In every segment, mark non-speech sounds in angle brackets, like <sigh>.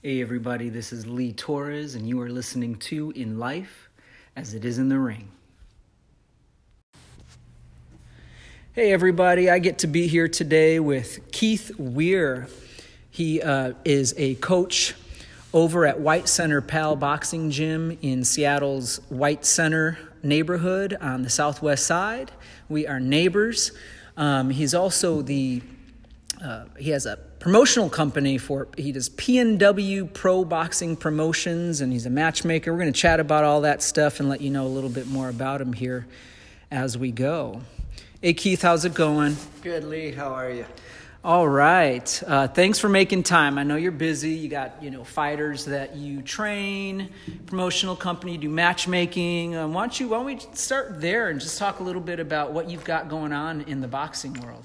Hey, everybody, this is Lee Torres, and you are listening to In Life as It Is in the Ring. Hey, everybody, I get to be here today with Keith Weir. He uh, is a coach over at White Center Pal Boxing Gym in Seattle's White Center neighborhood on the southwest side. We are neighbors. Um, he's also the uh, he has a promotional company for he does PNW Pro Boxing Promotions and he's a matchmaker. We're going to chat about all that stuff and let you know a little bit more about him here as we go. Hey Keith, how's it going? Good, Lee. How are you? All right. Uh, thanks for making time. I know you're busy. You got you know fighters that you train, promotional company, do matchmaking. Um, why don't you why don't we start there and just talk a little bit about what you've got going on in the boxing world?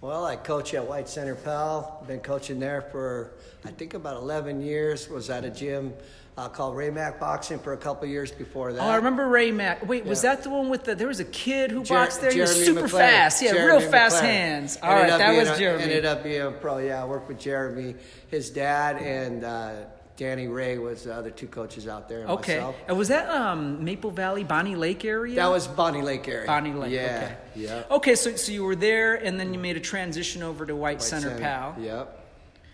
Well, I coach at White Center Pal. Been coaching there for I think about 11 years. Was at a gym uh, called Raymac Boxing for a couple years before that. Oh, I remember Ray Mack. Wait, was that the one with the? There was a kid who Jer- boxed there. He was super McCleary. fast. Yeah, Jeremy real fast McCleary. hands. All Ended right, that was a- Jeremy. Ended up being a pro. Yeah, I worked with Jeremy. His dad and uh, Danny Ray was the other two coaches out there. and okay, myself. and was that um, Maple Valley, Bonney Lake area? That was Bonney Lake area. Bonney Lake. Yeah. Okay. Yeah. Okay, so so you were there, and then you made a transition over to White, White Center, Pal. Yep.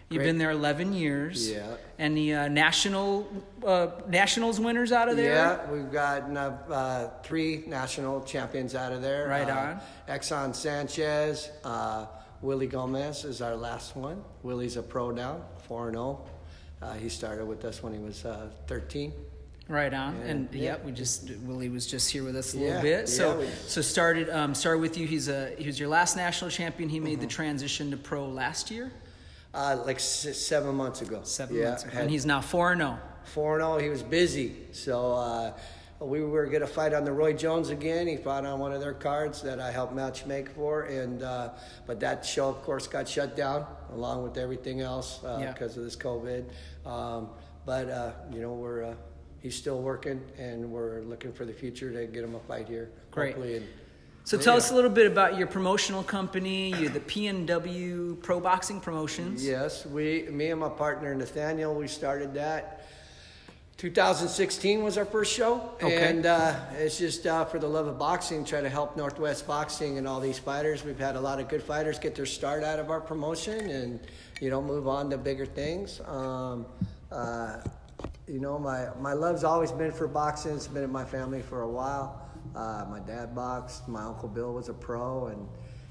You've Great. been there 11 years. Yeah. Any uh, national uh, nationals winners out of there? Yeah, we've got uh, three national champions out of there. Right uh, on. Exxon Sanchez, uh, Willie Gomez is our last one. Willie's a pro now, 4 0. Uh, he started with us when he was uh, 13. Right on, And, and yeah. yeah, we just Willie was just here with us a Yeah, little bit. So yeah, we- so started um, started with you. He's a he was your last national champion. He made the transition to pro last year, Uh, like seven months ago. seven yeah, months ago, and he's now four and oh. zero. 4 and 0. He was busy. So uh, we were going to fight on the Roy Jones again. He fought on one of their cards that I helped match make for. and uh, But that show, of course, got shut down along with everything else uh, Yeah. because of this COVID. Um, but, uh, you know, we're. Uh, He's still working, and we're looking for the future to get him a fight here. Great. And So tell you us a little bit about your promotional company. You're the PNW Pro Boxing Promotions. Yes, we, me and my partner Nathaniel, we started that. 2016 was our first show, Okay. and uh, it's just uh, for the love of boxing, try to help Northwest Boxing and all these fighters. We've had a lot of good fighters get their start out of our promotion, and you know move on to bigger things. Um, uh, you know, my my love's always been for boxing. It's been in my family for a while. Uh, my dad boxed. My uncle Bill was a pro, and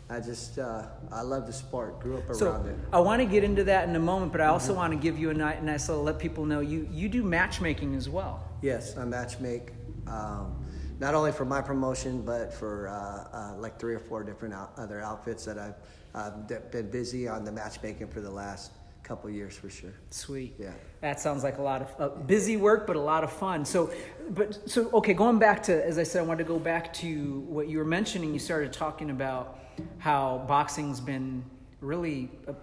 I just uh, I love the sport. Grew up around So it. I want to get into that in a moment, but I also want to give you a nice little let people know you you do matchmaking as well. Yes, I match make, um, not only for my promotion, but for uh, uh, like three or four different out- other outfits that I've uh, d- been busy on the matchmaking for the last couple years for sure. Sweet. Yeah. That sounds like a lot of uh, busy work, but a lot of fun. So, but so okay, going back to as I said, I wanted to go back to what you were mentioning. You started talking about how boxing's been really uh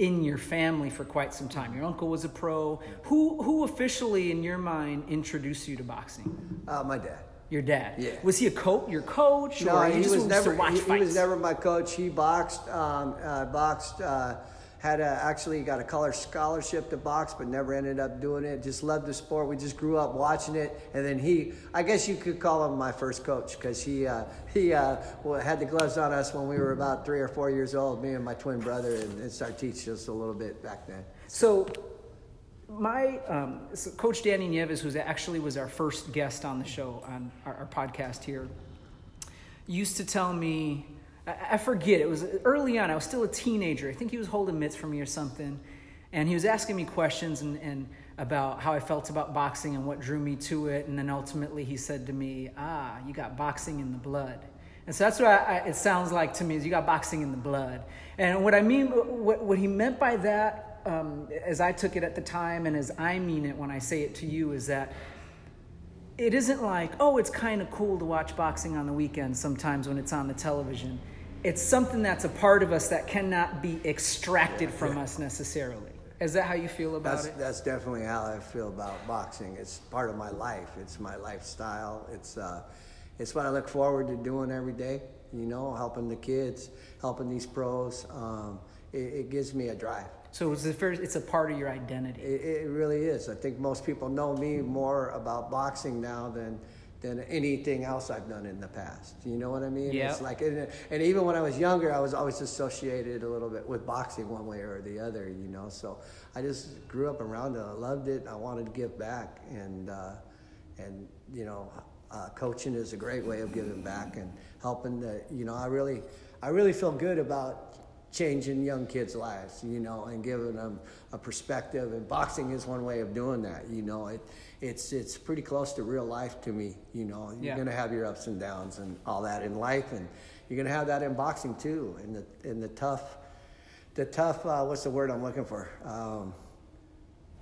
in your family for quite some time. Your uncle was a pro. Who who officially, in your mind, introduced you to boxing? Uh, my dad. Your dad. Yeah. Was he a coach? Your coach? No, he was never. He, he was never my coach. He boxed. Um, uh, boxed. Uh, had a, actually got a college scholarship to box, but never ended up doing it. Just loved the sport. We just grew up watching it, and then he. I guess you could call him my first coach because he uh, he uh, had the gloves on us when we were about three or four years old. Me and my twin brother, and, and started teaching us a little bit back then. So, my um, so coach Danny Nieves, who actually was our first guest on the show on our, our podcast here, used to tell me. I, forget. It was early on. I was still a teenager. I think he was holding mitts for me or something, and he was asking me questions and, and about how I felt about boxing and what drew me to it. And then ultimately, he said to me, "Ah, you got boxing in the blood." And so that's what I, I, it sounds like to me is you got boxing in the blood. And what I mean, what, what he meant by that, um, as I took it at the time and as I mean it when I say it to you, is that it isn't like, oh, it's kind of cool to watch boxing on the weekend sometimes when it's on the television. It's something that's a part of us that cannot be extracted from us necessarily. Is that how you feel about That's it? that's definitely how I feel about boxing. It's part of my life. It's my lifestyle. It's uh, it's what I look forward to doing every day. You know, helping the kids, helping these pros. Um, it, it gives me a drive. So it's a, first, it's a part of your identity. It, it really is. I think most people know me more about boxing now than than anything else I've done in the past. You know what I mean? Yeah. It's like, and, and even when I was younger, I was always associated a little bit with boxing one way or the other. You know, so I just grew up around it. I loved it. I wanted to give back, and uh, and you know, uh, coaching is a great way of giving back and helping. The, you know, I really, I really feel good about changing young kids' lives, you know, and giving them a perspective. And boxing is one way of doing that. You know, it it's it's pretty close to real life to me. You know, you're Yeah. gonna have your ups and downs and all that in life, and you're gonna have that in boxing too. And the in the tough, the tough. Uh, what's the word I'm looking for? Um,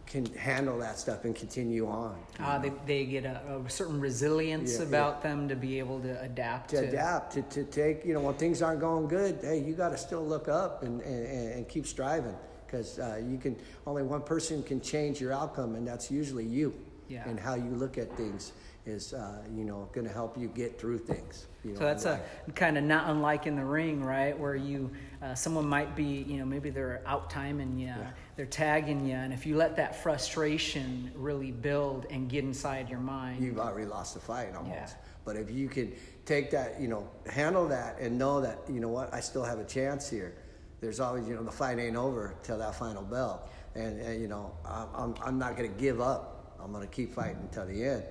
can handle that stuff and continue on. Uh, they, they get a, a certain resilience Yeah, about them to be able to adapt to adapt, to, to take, you know, when things aren't going good, hey, you got to still look up and, and, and keep striving because uh, you can, only one person can change your outcome, and that's usually you. Yeah. And how you look at things is, uh, you know, going to help you get through things. You know, So that's a kind of not unlike in the ring, right? Where you, uh, someone might be, you know, maybe they're out timing you, they're tagging you, and if you let that frustration really build and get inside your mind, You've already lost the fight almost. Yeah. But if you could take that, you know, handle that and know that, you know what, I still have a chance here. There's always, you know, the fight ain't over till that final bell. And, and you know, I'm, I'm, I'm not going to give up. I'm going to keep fighting until the end.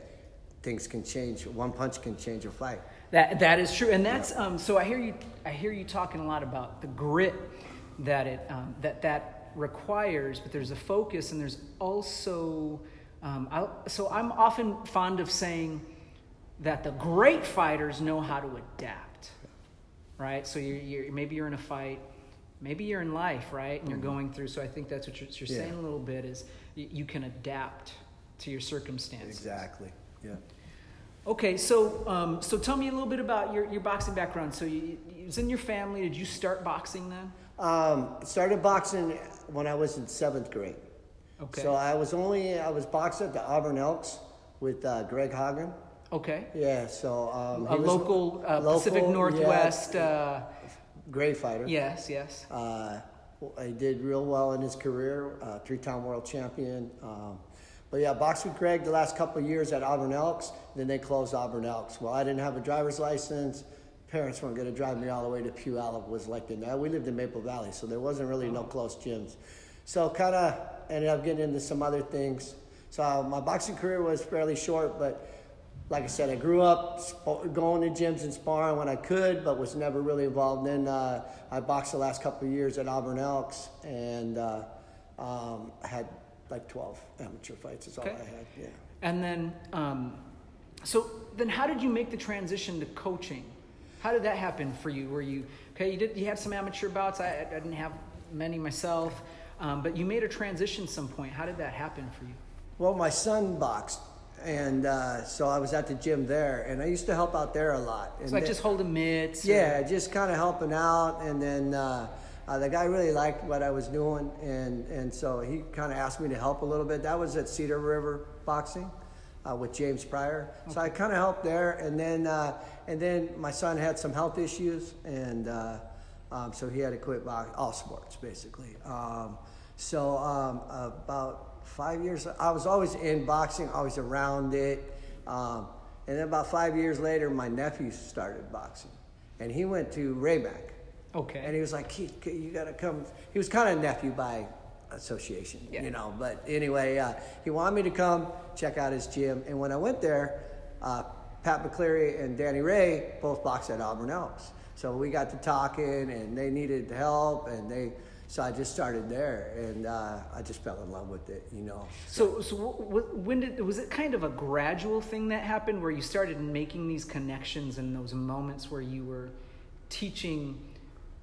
Things can change. One punch can change a fight. That that is true, and that's um, so. I hear you. I hear you talking a lot about the grit that it um, that that requires, but there's a focus, and there's also. Um, I, so I'm often fond of saying that the great fighters know how to adapt, right? So you're, you're maybe you're in a fight, maybe you're in life, right, and you're going through. So I think that's what you're, you're Mm-hmm. Yeah. saying a little bit is you, you can adapt to your circumstances. Exactly. Yeah. Okay, so um, so tell me a little bit about your, your boxing background. So you, it was in your family. Did you start boxing then? Um, started boxing when I was in seventh grade. Okay. So I was only, I was boxing at the Auburn Elks with uh, Greg Haugen. Okay. Yeah, so um, A local, uh, Pacific Northwest. yeah, Uh, great fighter. yes, yes. Uh, he did real well in his career, uh, three-time world champion. Um, but yeah, boxed with Greg the last couple of years at Auburn Elks. Then they closed Auburn Elks. Well, I didn't have a driver's license. Parents weren't going to drive me all the way to Puyallup. Was like the we lived in Maple Valley, so there wasn't really no close gyms. So kind of ended up getting into some other things. So my boxing career was fairly short, but like I said, I grew up sp- going to gyms and sparring when I could, but was never really involved. Then uh, I boxed the last couple of years at Auburn Elks and uh, um, had like 12 amateur fights is all Okay. I had. Yeah. And then, um, so then, how did you make the transition to coaching? How did that happen for you? Were you okay? You did. You had some amateur bouts. I, I didn't have many myself, um, but you made a transition some point. How did that happen for you? Well, my son boxed, and uh, so I was at the gym there, and I used to help out there a lot. And So like then- just holding mitts. or- Yeah, just kind of helping out, and then uh, uh, the guy really liked what I was doing, and and so he kind of asked me to help a little bit. That was at Cedar River Boxing uh, with James Pryor, so I kind of helped there, and then uh, and then my son had some health issues, and uh, um, so he had to quit box, all sports basically. Um, so um, about five years, I was always in boxing, always around it. Um, and then about five years later, my nephew started boxing. And he went to Raymac. Okay. And he was like, Keith, you got to come. He was kind of nephew by association, Yeah. you know. But anyway, uh, he wanted me to come check out his gym. And when I went there, uh, Pat McCleary and Danny Ray both boxed at Auburn Elks. So we got to talking, and they needed help, and they. So I just started there, and uh, I just fell in love with it, you know. So, so w- when did was it kind of a gradual thing that happened where you started making these connections and those moments where you were teaching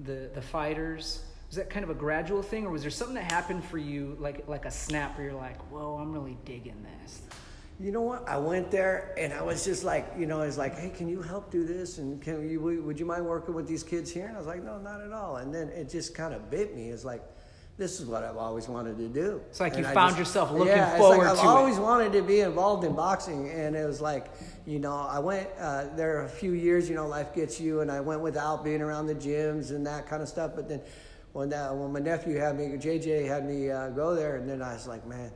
the the fighters? Was that kind of a gradual thing, or was there something that happened for you, like like a snap, where you're like, "Whoa, I'm really digging this." You know what? I went there and I was just like, you know, it's like, hey, can you help do this? And can you, would you mind working with these kids here? And I was like, no, not at all. And then it just kind of bit me. It's like, this is what I've always wanted to do. It's like And you I found yourself looking yeah, forward it's like to I've always wanted to be involved in boxing. And it was like, you know, I went uh, there a few years, you know, life gets you. And I went without being around the gyms and that kind of stuff. But then when that when my nephew had me, JJ had me uh, go there, and then I was like, man.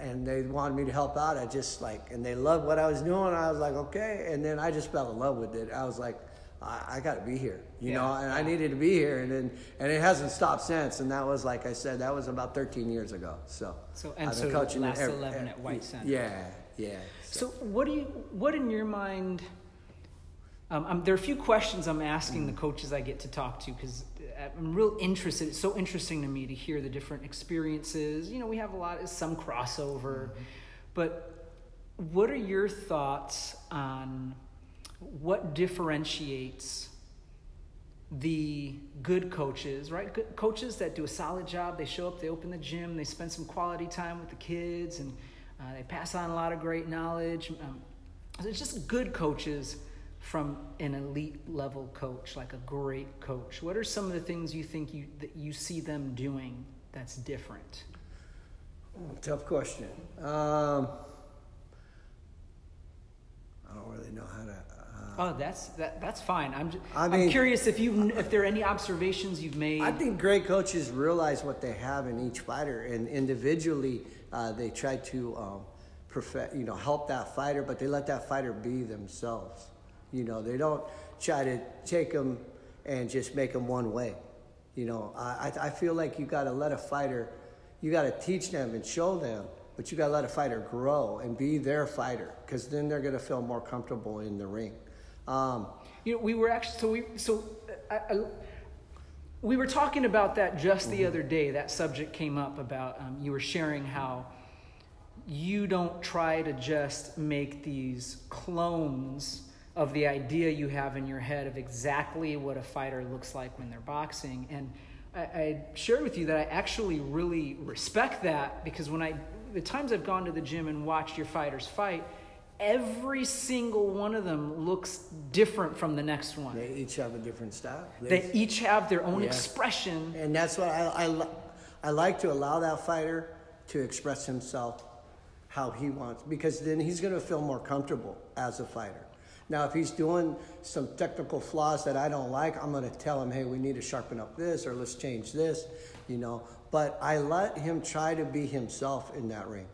And they wanted me to help out. I just like, and they loved what I was doing. I was like, okay. And then I just fell in love with it. I was like, I, I got to be here, you Yeah. know. And I needed to be here, and then and it hasn't stopped since. And that was like I said, that was about 13 years ago. So So- and I've so been coaching last every- 11 at White Center. Yeah, yeah. So, what do you, what in your mind? Um, um, there are a few questions I'm asking the coaches I get to talk to because I'm real interested. It's so interesting to me to hear the different experiences. You know, we have a lot, some crossover, but what are your thoughts on what differentiates the good coaches, right? Good coaches that do a solid job. They show up, they open the gym, they spend some quality time with the kids, and uh, they pass on a lot of great knowledge. Um, it's just good coaches from an elite level coach, like a great coach. What are some of the things you think you that you see them doing that's different? Tough question. Um, I don't really know how to. Uh, Oh, that's that, that's fine. I'm just, I mean- am curious if you if there are any observations you've made. I think great coaches realize what they have in each fighter, and individually uh, they try to um, perfect, you know, help that fighter, but they let that fighter be themselves. You know, they don't try to take them and just make them one way. You know, I, I I feel like you got to let a fighter, you got to teach them and show them, but you got to let a fighter grow and be their fighter, because then they're going to feel more comfortable in the ring. Um, You know, we were actually so we so I, I, we were talking about that just the other day. That subject came up about um, you were sharing how you don't try to just make these clones of the idea you have in your head of exactly what a fighter looks like when they're boxing. And I, I shared with you that I actually really respect that because when I the times I've gone to the gym and watched your fighters fight, every single one of them looks different from the next one. they each have a different style. They each have their own Yeah. expression. And that's what I, I, I like to allow that fighter to express himself how he wants because then he's going to feel more comfortable as a fighter. Now, if he's doing some technical flaws that I don't like, I'm going to tell him, hey, we need to sharpen up this or let's change this, you know. But I let him try to be himself in that ring,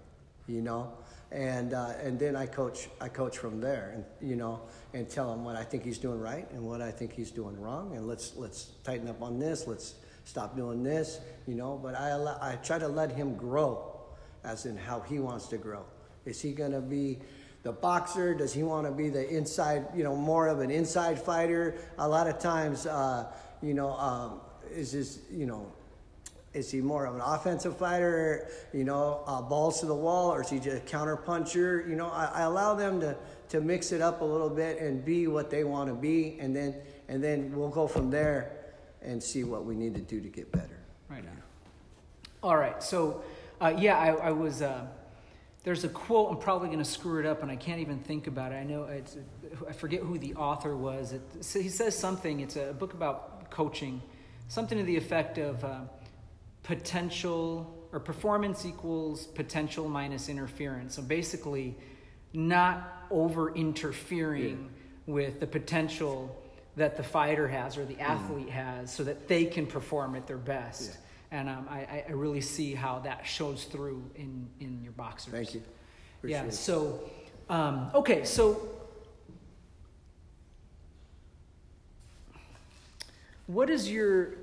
you know. And, uh, and then I coach, I coach from there, and you know, and tell him what I think he's doing right and what I think he's doing wrong, and let's let's tighten up on this. Let's stop doing this, you know. But I I try to let him grow, as in how he wants to grow. Is he gonna be the boxer? Does he want to be the inside, you know, more of an inside fighter? A lot of times, uh, you know, um, is this, you know, is he more of an offensive fighter, you know, uh, balls to the wall, or is he just a counter puncher? You know, I, I allow them to, to mix it up a little bit and be what they want to be, and then and then we'll go from there and see what we need to do to get better. Right on. All right. So, uh, yeah, I, I was. Uh, there's a quote. I'm probably going to screw it up, and I can't even think about it. I know it's. I forget who the author was. It, so he says something. It's a book about coaching, something to the effect of uh, potential or performance equals potential minus interference. So basically, not over interfering with the potential that the fighter has or the athlete has so that they can perform at their best. And um, I, I- really see how that shows through in, in your boxers. Thank you. Appreciate yeah, it. so, um, okay, so what is your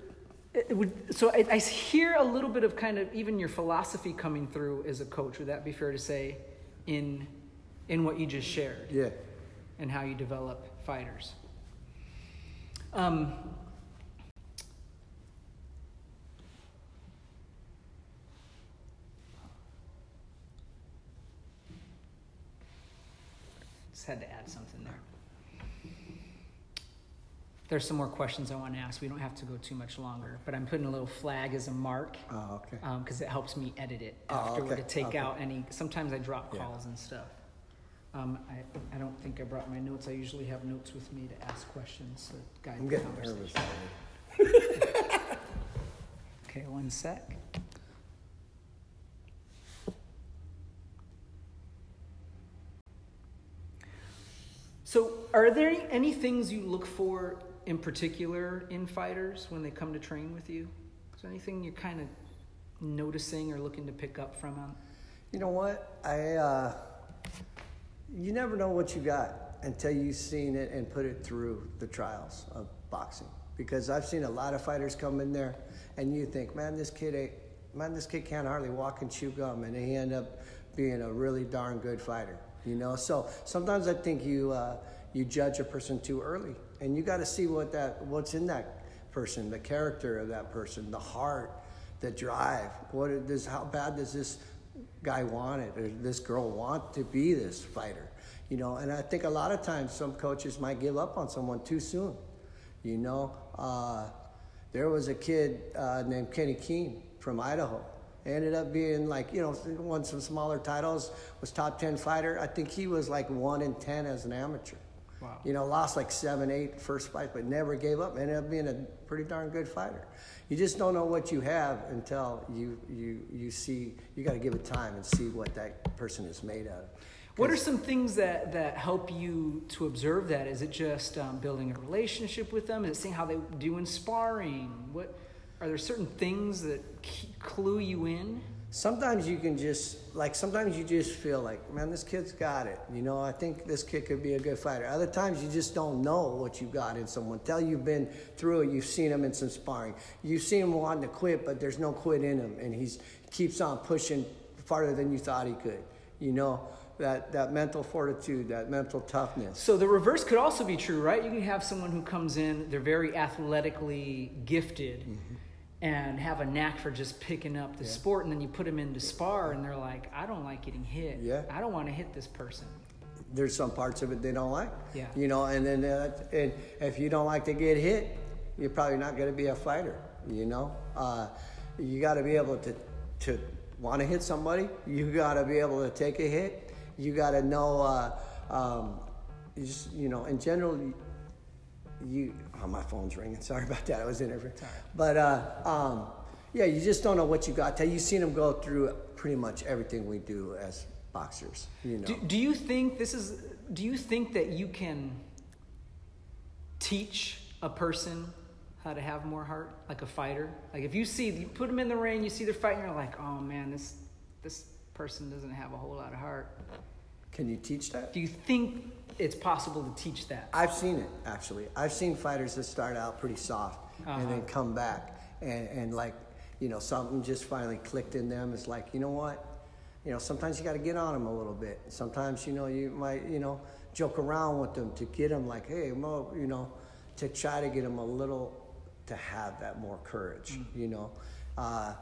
it would, so I, I hear a little bit of kind of even your philosophy coming through as a coach. Would that be fair to say, in in what you just shared? Yeah. and how you develop fighters. Um, just had to add something there. There's some more questions I want to ask. We don't have to go too much longer, but I'm putting a little flag as a mark Oh, okay. because it helps me edit it Oh, afterward okay, to take okay. out any. Sometimes I drop Yeah. calls and stuff. Um, I, I don't think I brought my notes. I usually have notes with me to ask questions to guide I'm the getting conversation. nervous. <laughs> Okay, one sec. So, are there any things you look for in particular in fighters when they come to train with you? Is there anything you're kind of noticing or looking to pick up from them? You know what? I uh, you never know what you got until you've seen it and put it through the trials of boxing. Because I've seen a lot of fighters come in there, and you think, man, this kid ain't, man, this kid can't hardly walk and chew gum, and he end up being a really darn good fighter. You know, so sometimes I think you uh, you judge a person too early, and you got to see what that what's in that person, the character of that person, the heart, the drive. What does how bad does this guy want it, or this girl want to be this fighter? You know, and I think a lot of times some coaches might give up on someone too soon. You know, uh, there was a kid uh, named Kenny Keene from Idaho ended up being like, you know, won some smaller titles, was top 10 fighter. I think he was like 1 in 10 as an amateur. Wow. You know, lost like seven, eight first fight, but never gave up. Ended up being a pretty darn good fighter. You just don't know what you have until you you you see. You got to give it time and see what that person is made of. What are some things that, that help you to observe that? Is it just um, building a relationship with them? Is it seeing how they do in sparring? What are there certain things that clue you in? Sometimes you can just like sometimes you just feel like, man, this kid's got it. You know, I think this kid could be a good fighter. Other times you just don't know what you got in someone. Tell you've been through it, you've seen him in some sparring. You've seen him wanting to quit, but there's no quit in him, and he's keeps on pushing farther than you thought he could. You know, that, that mental fortitude, that mental toughness. So the reverse could also be true, right? You can have someone who comes in, they're very athletically gifted. Mm-hmm and have a knack for just picking up the yeah. sport, and then you put them into spar, and they're like, I don't like getting hit. Yeah. I don't want to hit this person. There's some parts of it they don't like. Yeah. You know, and then uh, and if you don't like to get hit, you're probably not going to be a fighter. You know, uh, you got to be able to to want to hit somebody. You got to be able to take a hit. You got to know. Uh, um, you just you know, in general, you oh my phone's ringing. <laughs> Sorry about that. I was in interviewing but uh, um, yeah you just don't know what you got. Till you've seen them go through pretty much everything we do as boxers you know? do, do you think this is do you think that you can teach a person how to have more heart like a fighter? Like if you see you put them in the ring you see they're fighting you're like oh man this this person doesn't have a whole lot of heart. Can you teach that? Do you think it's possible to teach that? I've seen it actually. I've seen fighters that start out pretty soft uh-huh. and then come back and, and like, you know, something just finally clicked in them. It's like, you know what? You know, sometimes you got to get on them a little bit. Sometimes, you know, you might, you know, joke around with them to get them like, hey, Mo, you know, to try to get them a little to have that more courage, mm. you know. Uh,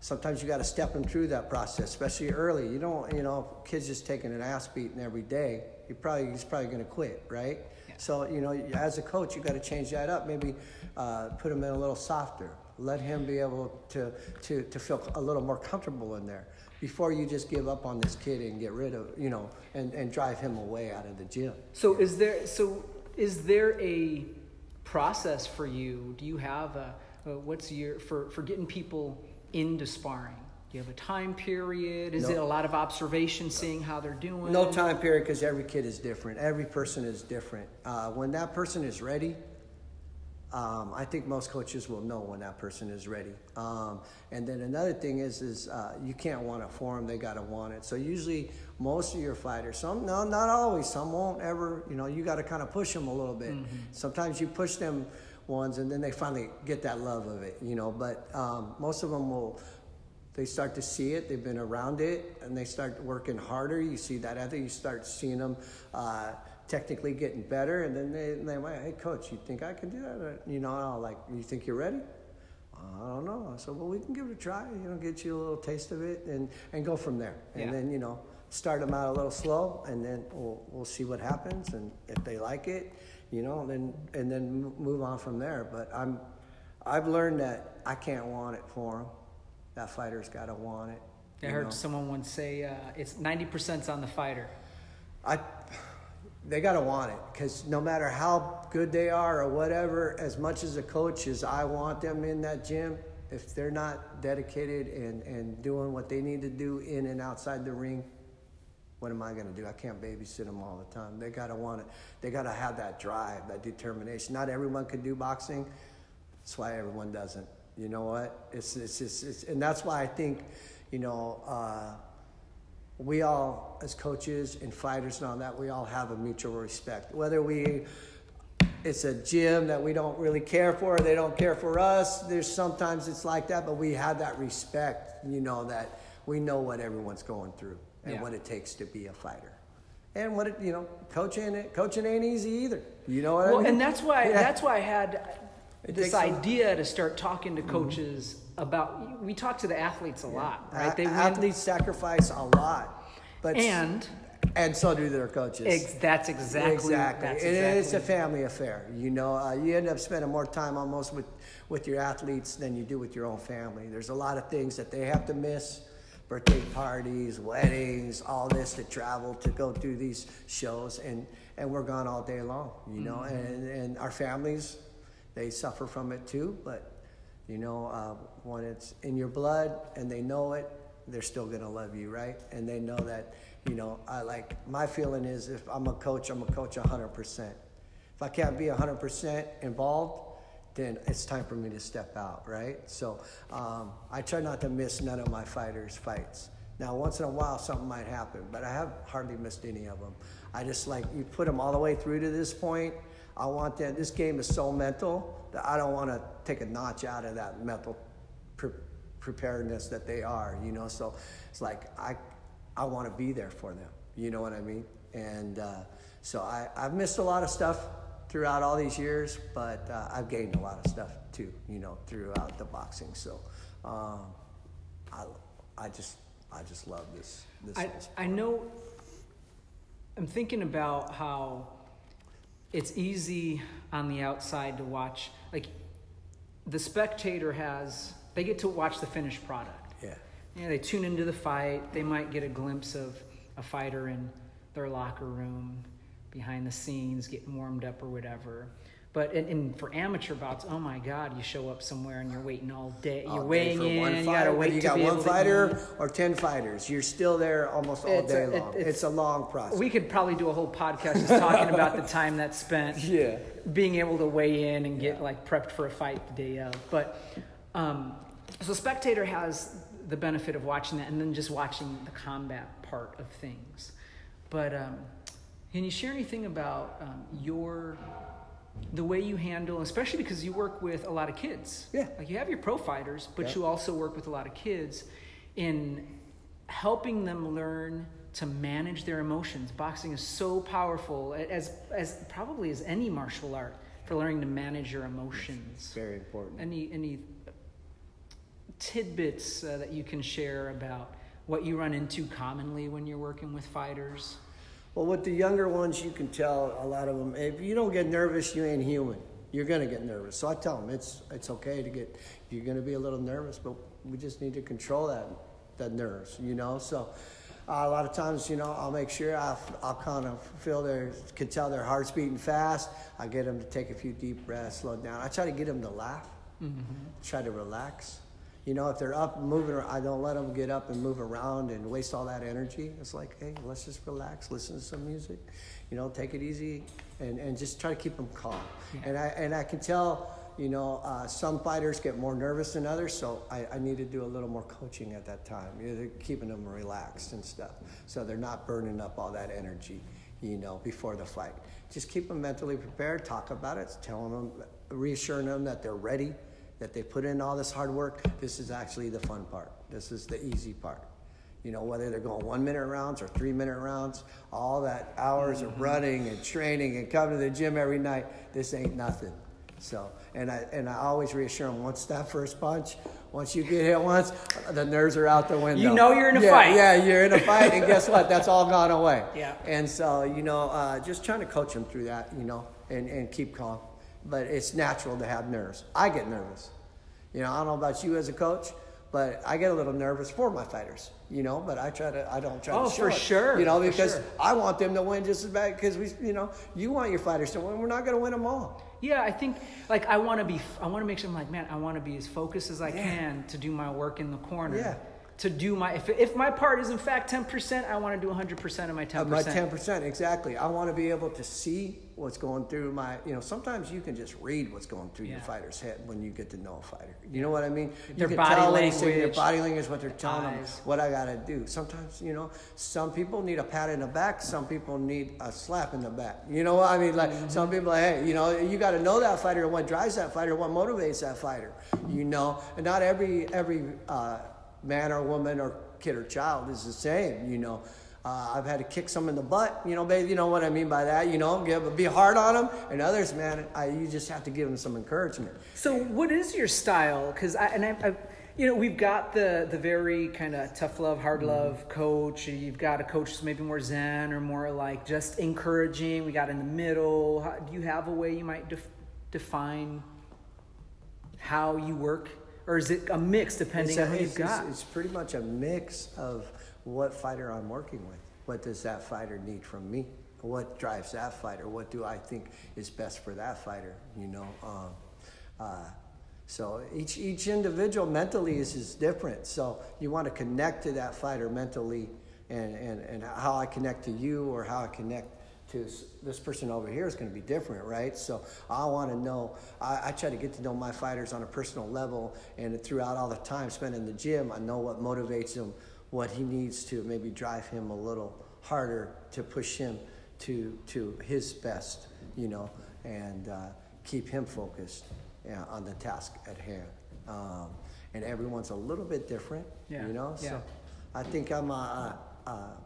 sometimes you got to step them through that process, especially early. You don't, you know, kids just taking an ass beating every day. You probably he's probably going to quit, right? Yeah. So you know, as a coach, you got to change that up. Maybe uh, put him in a little softer. Let him be able to to to feel a little more comfortable in there before you just give up on this kid and get rid of you know and and drive him away out of the gym. So is there so is there a process for you? Do you have a, a what's your for for getting people into sparring? Do you have a time period? Is no. it a lot of observation, seeing how they're doing? No time period because every kid is different. Every person is different. Uh, when that person is ready, um, I think most coaches will know when that person is ready. Um, and then another thing is, is uh, you can't want it for them; they got to want it. So usually, most of your fighters, some no, not always, some won't ever. You know, you got to kind of push them a little bit. Mm-hmm. Sometimes you push them ones, and then they finally get that love of it, you know. But um, most of them will, they start to see it, they've been around it, and they start working harder. You see that ethic, you start seeing them uh, technically getting better, and then they, they might, hey, coach, you think I can do that? You know, like, you think you're ready? I don't know. So, well, we can give it a try, you know, get you a little taste of it and, and go from there. And yeah. then, you know, start them out a little slow, and then we'll, we'll see what happens. And if they like it, you know, and then and then move on from there. But I'm, I've learned that I can't want it for them. That fighter's got to want it. I heard know? someone once say uh, it's ninety percent on the fighter. I, they got to want it because no matter how good they are or whatever, as much as a coach as I want them in that gym, if they're not dedicated and, and doing what they need to do in and outside the ring, What am I going to do? I can't babysit them all the time. They got to want it. They got to have that drive, that determination. Not everyone can do boxing. That's why everyone doesn't. You know what? It's, it's, it's, it's and that's why I think, you know, uh, we all, as coaches and fighters and all that, we all have a mutual respect. Whether we, it's a gym that we don't really care for, they don't care for us. There's sometimes it's like that, but we have that respect, you know, that we know what everyone's going through and Yeah. what it takes to be a fighter. And what it, you know, coaching, coaching ain't easy either. You know what I Well, mean? and that's why <laughs> Yeah. that's why I had It this idea to start talking to coaches about. We talk to the athletes a lot, right? They athletes sacrifice a lot, but and and so do their coaches. ex- that's exactly exactly. That's And exactly. it's a family affair. You know, uh, you end up spending more time almost with with your athletes than you do with your own family. There's a lot of things that they have to miss. Birthday parties, weddings, all this to travel to go do these shows, and, and we're gone all day long, you know. Mm-hmm. And, and our families, they suffer from it too. But you know, uh, when it's in your blood and they know it, they're still gonna love you, right? And they know that, you know, I like my feeling is if I'm a coach, I'm a coach 100%. If I can't be 100% involved, then it's time for me to step out, right? So um, I try not to miss none of my fighters' fights. Now, once in a while, something might happen, but I have hardly missed any of them. I just like you put them all the way through to this point. I want them. This game is so mental that I don't want to take a notch out of that mental pre- preparedness that they are. You know, so it's like I, I want to be there for them. You know what I mean? And uh, so I, I've missed a lot of stuff throughout all these years, but uh, I've gained a lot of stuff too. You know, throughout the boxing. So um, I, I just, I just love this. This. I, I know I'm thinking about how it's easy on the outside to watch like the spectator has they get to watch the finished product. yeah. Yeah, they tune into the fight. They might get a glimpse of a fighter in their locker room, behind the scenes, getting warmed up or whatever. But and, and for amateur bouts, oh my God, you show up somewhere and you're waiting all day. You're all day weighing in. one you gotta wait you to got be one fighter or ten fighters. You're still there almost all It's a- day it- long. it's- it's, a long process. We could probably do a whole podcast just talking about the time that's spent <laughs> yeah. being able to weigh in and get Yeah. like prepped for a fight the day of. But um, so spectator has the benefit of watching that and then just watching the combat part of things. But um, can you share anything about um, your the way you handle, especially because you work with a lot of kids? Yeah. Like you have your pro fighters, but Yeah. you also work with a lot of kids in helping them learn to manage their emotions. Boxing is so powerful as as probably as any martial art for learning to manage your emotions. Very important. Any any tidbits uh, that you can share about what you run into commonly when you're working with fighters? Well, with the younger ones, you can tell a lot of them. If you don't get nervous, you ain't human. You're gonna get nervous. So I tell them it's it's okay to get. You're gonna be a little nervous, but we just need to control that that nerves. You know. So uh, a lot of times, you know, I'll make sure I'll, I'll kind of feel their can tell their heart's beating fast. I get them to take a few deep breaths, slow down. I try to get them to laugh. Try to relax. You know, if they're up moving, I don't let them get up and move around and waste all that energy. It's like, hey, let's just relax, listen to some music, you know, take it easy, and, and just try to keep them calm. Yeah. And I and I can tell, you know, uh, some fighters get more nervous than others, so I, I need to do a little more coaching at that time, you know, keeping them relaxed and stuff, so they're not burning up all that energy, you know, before the fight. Just keep them mentally prepared, talk about it, telling them, reassuring them that they're ready that they put in all this hard work. This is actually the fun part. This is the easy part. You know, whether they're going one minute rounds or three minute rounds, all that hours of running and training and coming to the gym every night, this ain't nothing. So, and I and I always reassure them once that first punch, once you get hit once, the nerves are out the window. You know you're in a yeah, fight. Yeah, you're in a fight, and guess what? That's all gone away. Yeah. And so, you know, uh, just trying to coach them through that, you know, and, and keep calm. But it's natural to have nerves. I get nervous. You know, I don't know about you as a coach, but I get a little nervous for my fighters, you know, but I try to, I don't try Oh, to for sure, You know, because sure. I want them to win just as bad because we, you know, you want your fighters to win. We're not going to win them all. Yeah, I think like I want to be. I want to make sure I'm like, man, I want to be as focused as I Yeah. can to do my work in the corner. Yeah. To do my if, if my part is in fact 10% i want to do 100% of my 10% Of my ten percent, exactly. I want to be able to see what's going through my. You know, sometimes you can just read what's going through your fighter's head when you get to know a fighter. You know what I mean? Their you can body tell say their language, body language, what they're telling them, what I gotta do. Sometimes, you know, some people need a pat in the back. Some people need a slap in the back. You know what I mean? Like some people, like, hey, you know, you got to know that fighter, what drives that fighter, what motivates that fighter. You know, and not every every uh, man or woman or kid or child is the same. You know. Uh, I've had to kick some in the butt, you know, babe. You know what I mean by that. You know, give, be hard on them, and others, man, I, you just have to give them some encouragement. So, what is your style? Because I and I, I, you know, we've got the the very kind of tough love, hard love coach. You've got a coach that's maybe more zen or more like just encouraging. We got in the middle. How, do you have a way you might def, define how you work, or is it a mix depending a- on who you've got? it's- it's pretty much a mix of what fighter I'm working with. What does that fighter need from me? What drives that fighter? What do I think is best for that fighter? You know, um, uh, so each each individual mentally is is different. So you want to connect to that fighter mentally, and and and how I connect to you or how I connect to this person over here is going to be different, right? So I want to know. I, I try to get to know my fighters on a personal level, and throughout all the time spent in the gym, I know what motivates him, what he needs to maybe drive him a little harder to push him to to his best, you know, and uh, keep him focused yeah, on the task at hand. Um, and everyone's a little bit different, Yeah, you know. yeah. So I think I'm a, a, a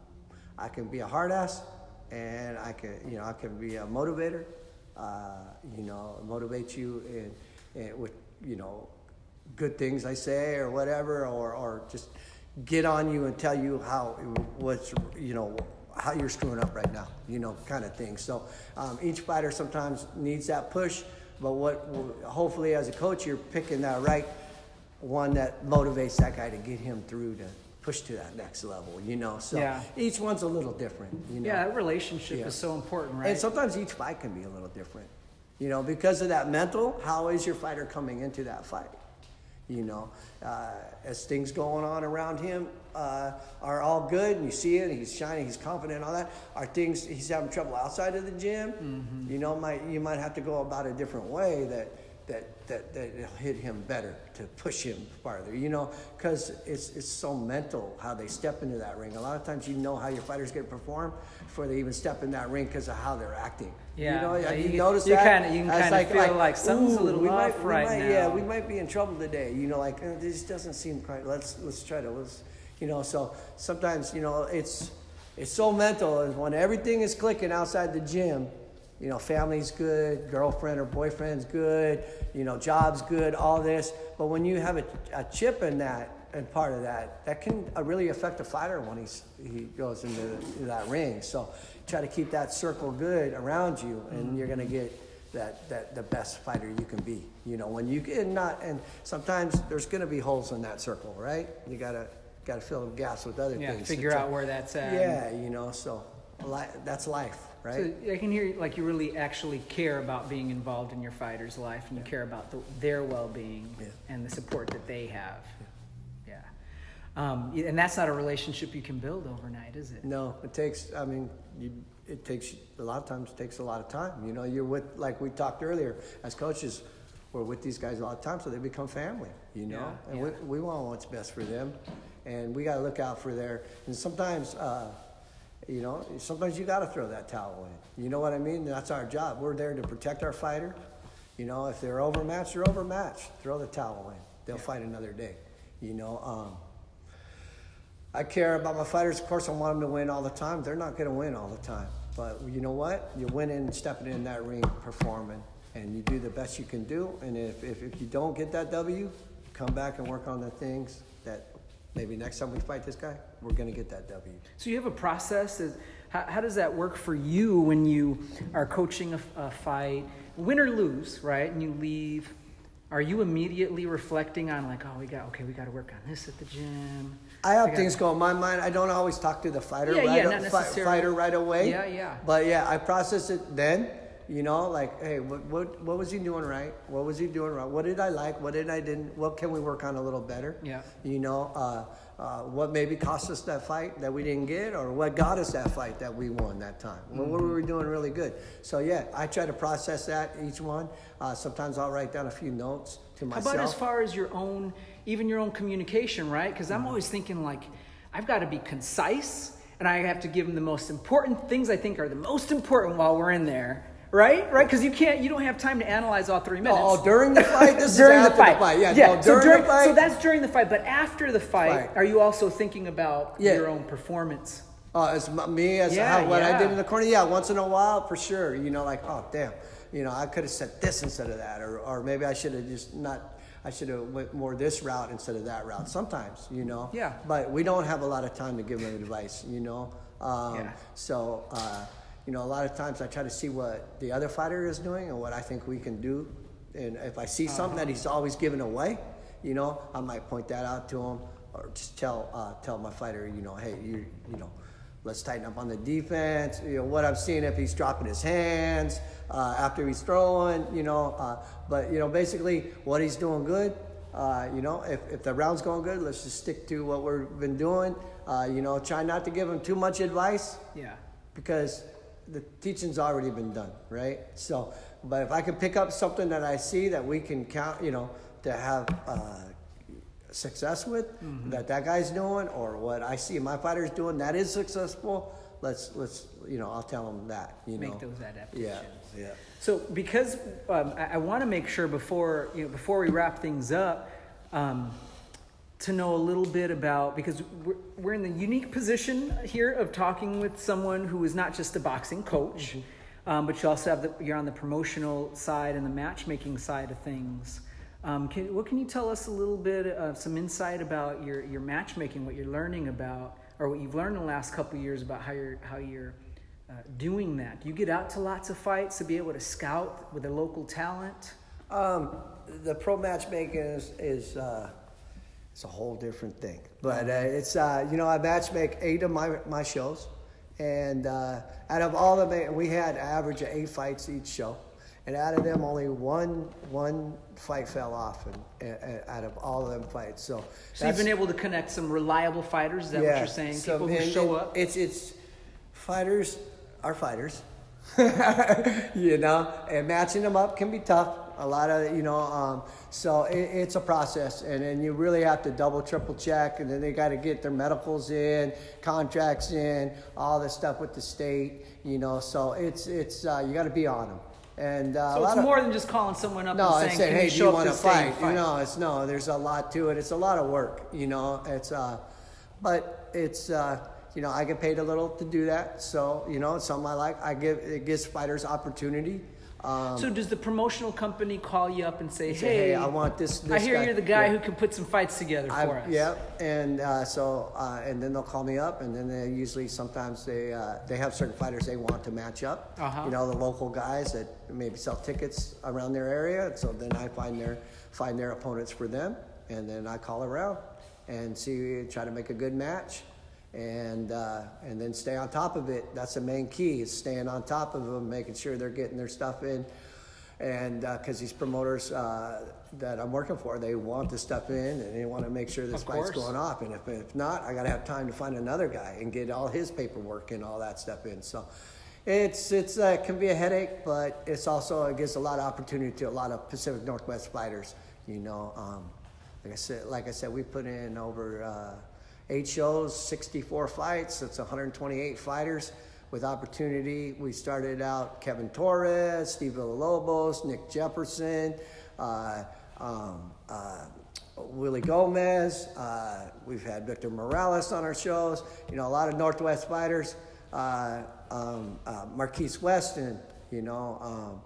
I can be a hard ass, and I can, you know, I can be a motivator. Uh, you know, motivate you and, with, you know, good things I say or whatever, or, or just get on you and tell you how what's, you know, how you're screwing up right now, you know, kind of thing. So um, each fighter sometimes needs that push, but what hopefully as a coach you're picking that right one that motivates that guy to get him through to push to that next level, you know. So Yeah. each one's a little different, you know. yeah, that relationship Yeah. is so important, right? And sometimes each fight can be a little different, you know, because of that mental. How is your fighter coming into that fight? You know, uh, as things going on around him uh, are all good, and you see it, he's shining, he's confident, all that. Are things he's having trouble outside of the gym? Mm-hmm. You know, might you might have to go about a different way that that that that it'll hit him better to push him farther. You know, because it's it's so mental how they step into that ring. A lot of times you know how your fighters going to perform before they even step in that ring because of how they're acting. Yeah. you know, Yeah, you, you- notice you that. kinda- you can It's kinda feel like something's a little we off might, right might- Yeah, we might be in trouble today. You know, like uh, this doesn't seem quite. Let's let's try to let's you know. So sometimes you know it's it's so mental is when everything is clicking outside the gym. You know, family's good, girlfriend or boyfriend's good, you know, job's good, all this. But when you have a, a chip in that and part of that, that can uh, really affect a fighter when he's he goes into, into that ring. So try to keep that circle good around you, and you're gonna get that, that the best fighter you can be. You know, when you get not, and sometimes there's gonna be holes in that circle, right? You gotta gotta fill the gaps with other yeah, things. figure It's out where that's at. Yeah, you know, so li- that's life, right? So I can hear like you really actually care about being involved in your fighter's life, and you care about the, their well-being Yeah. and the support that they have. Yeah, um, and that's not a relationship you can build overnight, is it? No, it takes. I mean, you, it takes a lot of times. It takes a lot of time. You know, you're with like we talked earlier as coaches. We're with these guys a lot of time, so they become family. You know, Yeah, and yeah. We, we want what's best for them, and we got to look out for their. And sometimes, uh, you know, sometimes you got to throw that towel in. You know what I mean? That's our job. We're there to protect our fighter. You know, if they're overmatched, they're overmatched. Throw the towel in. They'll fight another day. You know. Um, I care about my fighters. Of course, I want them to win all the time. They're not going to win all the time. But you know what? You win in stepping in that ring, performing, and you do the best you can do. And if, if, if you don't get that W, come back and work on the things maybe next time we fight this guy, we're going to get that W. So you have a process. Is, how, how does that work for you when you are coaching a, a fight, win or lose, right? And you leave. Are you immediately reflecting on like, oh, we got okay, we got to work on this at the gym. I have got- things go in my mind. I don't always talk to the fighter Yeah, right, yeah, not necessarily. fighter right away. Yeah, yeah. But yeah, I process it then, You know, like, hey, what, what what was he doing right? What was he doing wrong? What did I like? What did I didn't? What can we work on a little better? Yeah. You know, uh, uh, what maybe cost us that fight that we didn't get, or what got us that fight that we won that time? What, what were we doing really good? So yeah, I try to process that each one. Uh, sometimes I'll write down a few notes to myself. How about as far as your own, even your own communication, right? Because Mm-hmm. I'm always thinking like, I've got to be concise, and I have to give them the most important things I think are the most important while we're in there, right? Right? Because you can't, you don't have time to analyze all three minutes. Oh, during the fight. This <laughs> is during is the after fight. Yeah, yeah. no, so, during during, the fight. so that's during the fight, but after the fight, Right. are you also thinking about Yeah. your own performance? Uh, as me as Yeah, how, what I did in the corner, yeah, once in a while for sure. You know, like oh damn, you know, I could have said this instead of that, or or maybe I should have just not. I should have went more this route instead of that route. Sometimes, you know. Yeah. But we don't have a lot of time to give them advice, you know. Um, Yeah. So, uh, you know, a lot of times I try to see what the other fighter is doing and what I think we can do. And if I see something that he's always giving away, you know, I might point that out to him or just tell uh, tell my fighter, you know, hey, you you know, let's tighten up on the defense. You know, what I'm seeing if he's dropping his hands uh, after he's throwing, you know. Uh, but you know, basically, what he's doing good. Uh, you know, if, if the round's going good, let's just stick to what we've been doing. Uh, you know, try not to give him too much advice Yeah. because the teaching's already been done, right? So, but if I can pick up something that I see that we can count, you know, to have uh, success with, Mm-hmm. that that guy's doing, or what I see my fighters doing that is successful, let's let's you know, I'll tell them that, you Make know, make those adaptations. yeah, yeah. So, because um, I, I want to make sure before you know before we wrap things up, um, to know a little bit about because we're, we're in the unique position here of talking with someone who is not just a boxing coach, um, but you also have the you're on the promotional side and the matchmaking side of things. Um, can, what can you tell us a little bit of some insight about your, your matchmaking, what you're learning about, or what you've learned in the last couple years about how you're how you're uh, doing that? Do you get out to lots of fights to be able to scout with a local talent? Um, the pro matchmaking is is uh, it's a whole different thing. But uh, it's uh, you know I match make eight of my my shows, and uh, out of all of them, we had average of eight fights each show, and out of them only one one fight fell off, and, and out of all of them fights. So So you've been able to connect some reliable fighters. Is that what you're saying? so- People who show up. It's it's fighters are fighters. <laughs> you know, and matching them up can be tough. A lot of you know, um, so it, it's a process, and then you really have to double, triple check, and then they got to get their medicals in, contracts in, all this stuff with the state. You know, so it's it's uh, you got to be on them. And uh, a So lot it's of, more than just calling someone up no, and saying, said, hey, you do you want to to the state fight? and fight?" You know, it's no. There's a lot to it. It's a lot of work. You know, it's uh, but it's uh, you know, I get paid a little to do that. So you know, it's something I like. I give it gives fighters opportunity. Um, So does the promotional company call you up and say, say, "Hey, hey, I want this. this I hear guy." you're the guy Yeah. who can put some fights together I, for us." yeah, and uh, so uh, and then they'll call me up, and then they usually sometimes they uh, they have certain fighters they want to match up. Uh-huh. You know, the local guys that maybe sell tickets around their area. So then I find their find their opponents for them, and then I call around and see try to make a good match. And uh, and then stay on top of it. That's the main key: is staying on top of them, making sure they're getting their stuff in and because these promoters uh, that I'm working for, they want the stuff in and they want to make sure this fight's going off. And if, if not, I got to have time to find another guy and get all his paperwork and all that stuff in. So it's it's uh, can be a headache, but it's also it gives a lot of opportunity to a lot of Pacific Northwest fighters. You know, um, like I said, like I said, we put in over uh, eight shows, 64 fights. That's 128 fighters with opportunity. We started out Kevin Torres, Steve Villalobos, Nick Jefferson, uh, um, uh, Willie Gomez. Uh, we've had Victor Morales on our shows. You know, a lot of Northwest fighters. Uh, um, uh, Marquise Weston, you know, um,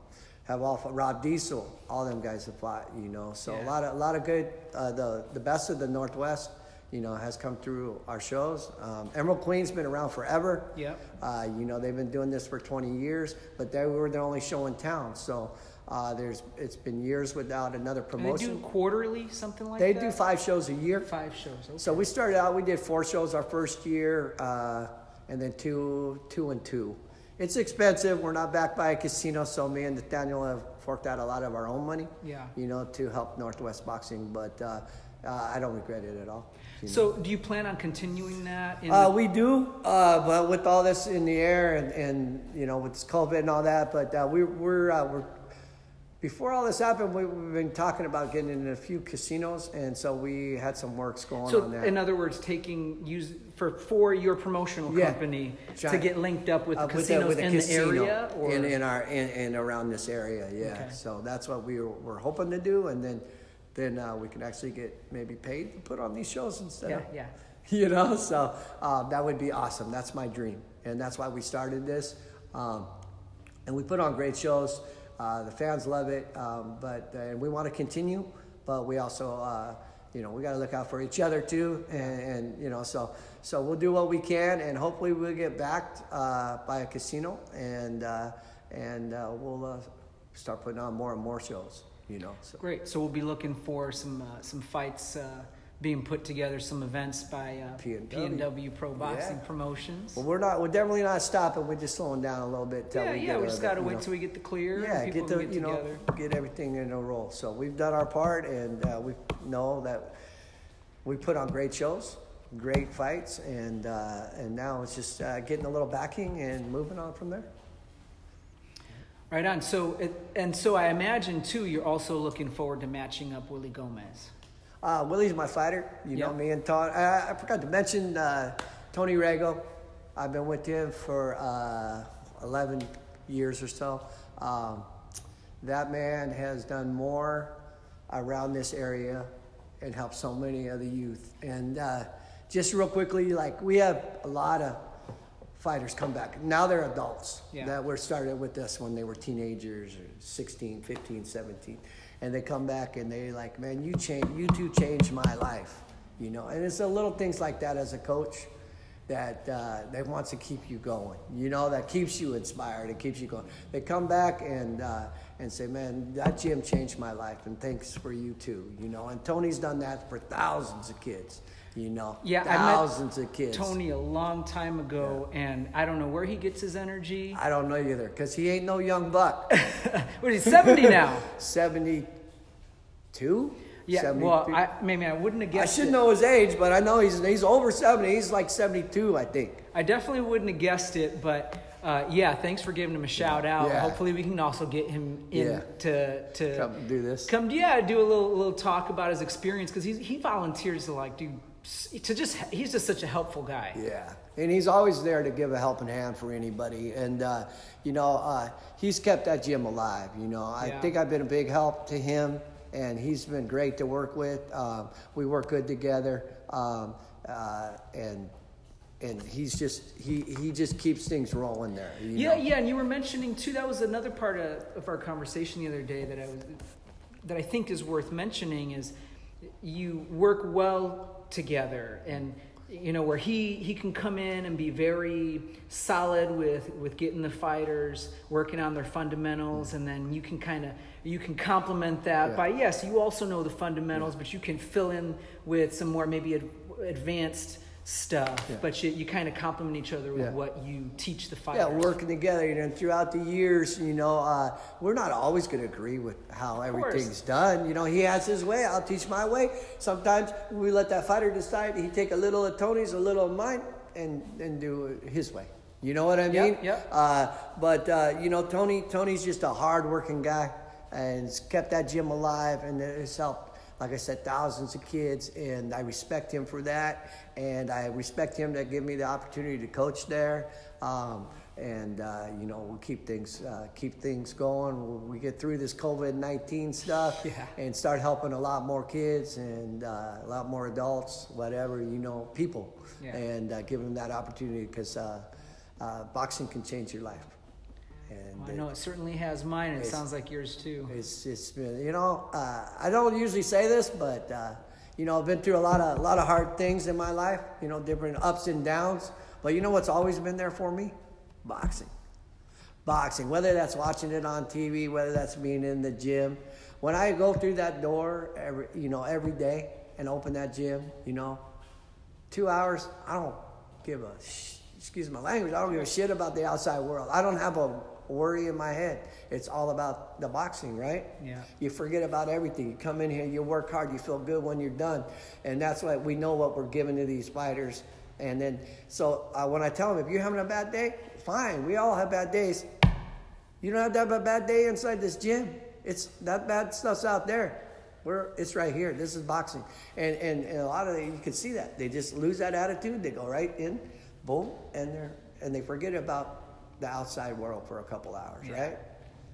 have all Rob Diesel. All them guys have fought. You know, so Yeah. a lot of a lot of good. Uh, the the best of the Northwest. You know, has come through our shows. Um, Emerald Queen's been around forever. Yeah. Uh, you know, they've been doing this for 20 years, but they were the only show in town. So uh, there's it's been years without another And they promotion. do quarterly, something like They that. They do five shows a year. five shows. Okay. So we started out, we did four shows our first year, uh, and then two, two and two. it's expensive. We're not backed by a casino, so me and Nathaniel have forked out a lot of our own money. Yeah. You know, to help Northwest Boxing, but uh, I don't regret it at all. So, do you plan on continuing that? In Uh, the- we do, uh, but with all this in the air and, and you know with COVID and all that, but uh, we, we're uh, we're before all this happened, we, we've been talking about getting in a few casinos, and so we had some works going on so, there. in other words, taking use for for your promotional Yeah. company to get linked up with Uh, casinos a in casino the area, or in, in our in, in around this area, yeah. Okay. So that's what we were, we're hoping to do, and then then uh, we can actually get maybe paid to put on these shows instead yeah, of yeah. <laughs> you know so um, that would be awesome. That's my dream and that's why we started this. Um, and we put on great shows. Uh, the fans love it um, but uh, and we want to continue but we also uh, you know we got to look out for each other too and, and you know so so we'll do what we can and hopefully we'll get backed uh, by a casino and uh, and uh, we'll uh, start putting on more and more shows you know so Great. So we'll be looking for some uh, some fights uh, being put together, some events by uh, P&W. P&W Pro Boxing Yeah. Promotions. well, we're not. We're definitely not stopping. We're just slowing down a little bit. till yeah, we yeah. get We just got to wait know, till we get the clear. Yeah, and people get the can you know get everything in a roll. So we've done our part, and uh, we know that we put on great shows, great fights, and uh, and now it's just uh, getting a little backing and moving on from there. Right on. So, it, and so I imagine too, you're also looking forward to matching up Willie Gomez. Uh, Willie's my fighter. You know me and Tony. I, I forgot to mention uh, Tony Rego. I've been with him for uh, 11 years or so. Um, that man has done more around this area and helped so many of the youth. And uh, just real quickly, like we have a lot of fighters come back. Now they're adults Yeah. that were started with us when they were teenagers or 16, 15, 17. And they come back and they like, man, you change, you two changed my life, you know. And it's the little things like that as a coach that uh, that wants to keep you going, you know, that keeps you inspired, it keeps you going. They come back and uh, and say, man, that gym changed my life, and thanks for you too, you know. And Tony's done that for thousands of kids, you know, Yeah, I met thousands of kids. Tony a long time ago, and I don't know where he gets his energy. I don't know either, cause he ain't no young buck. <laughs> what is he, 70 now? <laughs> 72? Yeah, well, I, maybe I wouldn't have guessed. I should it. know his age, but I know he's he's over 70. He's like 72, I think. I definitely wouldn't have guessed it, but uh, yeah, thanks for giving him a shout out. Yeah. Hopefully, we can also get him in Yeah. to to Come do this. Come, yeah, do a little little talk about his experience because he volunteers to like do to just he's just such a helpful guy. Yeah, and he's always there to give a helping hand for anybody. And uh, you know, uh, he's kept that gym alive. You know, I Yeah. think I've been a big help to him, and he's been great to work with. Um, we work good together, um, uh, and and he's just he he just keeps things rolling there. Yeah, know? yeah, and you were mentioning too. That was another part of, of our conversation the other day that I was that I think is worth mentioning is you work well together, and you know where he he can come in and be very solid with with getting the fighters working on their fundamentals, and then you can kind of you can complement that Yeah. by yes, you also know the fundamentals, but you can fill in with some more maybe ad, advanced stuff, Yeah. but you, you kind of complement each other with Yeah. what you teach the fighters. Yeah, working together, you know, and throughout the years, you know, uh, we're not always going to agree with how everything's done. You know, he has his way, I'll teach my way. Sometimes we let that fighter decide. He take a little of Tony's, a little of mine, and and do it his way. You know what I mean? Yep, yep. Uh, but uh, you know, Tony, Tony's just a hard-working guy, and kept that gym alive, and it's helped. Like I said, thousands of kids, and I respect him for that, and I respect him to give me the opportunity to coach there. Um, and uh, you know, we'll keep things uh, keep things going. We'll, we get through this COVID nineteen stuff, <laughs> Yeah. and start helping a lot more kids and uh, a lot more adults, whatever you know, people, Yeah. and uh, give them that opportunity because uh, uh, boxing can change your life. And Well, I know it certainly has mine. and It sounds like yours too. it's it's been you know uh, I don't usually say this, but uh, you know I've been through a lot of a lot of hard things in my life. You know different ups and downs. But you know what's always been there for me? Boxing. Boxing. Whether that's watching it on TV, whether that's being in the gym. When I go through that door every you know every day and open that gym, you know, two hours I don't give a sh- excuse my language, I don't give a shit about the outside world. I don't have a worry in my head. It's all about the boxing, right? Yeah. You forget about everything. You come in here, you work hard, you feel good when you're done. And that's why we know what we're giving to these fighters. And then, so uh, when I tell them, if you're having a bad day, fine. We all have bad days. You don't have to have a bad day inside this gym. It's that bad stuff's out there. We're, it's right here. This is boxing. And, and, and a lot of the, you can see that. They just lose that attitude. They go right in, boom, and they're and they forget about the outside world for a couple hours, Yeah. right?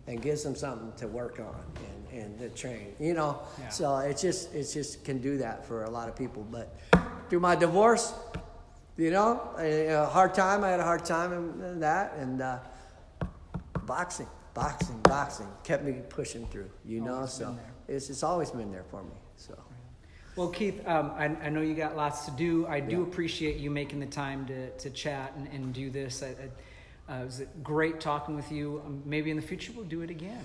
And gives them something to work on and, and to train. You know, Yeah. so it's just it's just can do that for a lot of people. But through my divorce, you know, a, hard time. I had a hard time in, that, and uh, boxing, boxing, boxing kept me pushing through. You know, Always so it's it's always been there for me. So Well, Keith, um, I, I know you got lots to do. I do Yeah. appreciate you making the time to, to chat and, and do this. I, I, uh, it was great talking with you. Um, maybe in the future we'll do it again.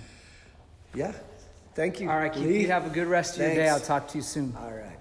yeah, thank you. All right, Keith, you have a good rest of your day. I'll talk to you soon. All right.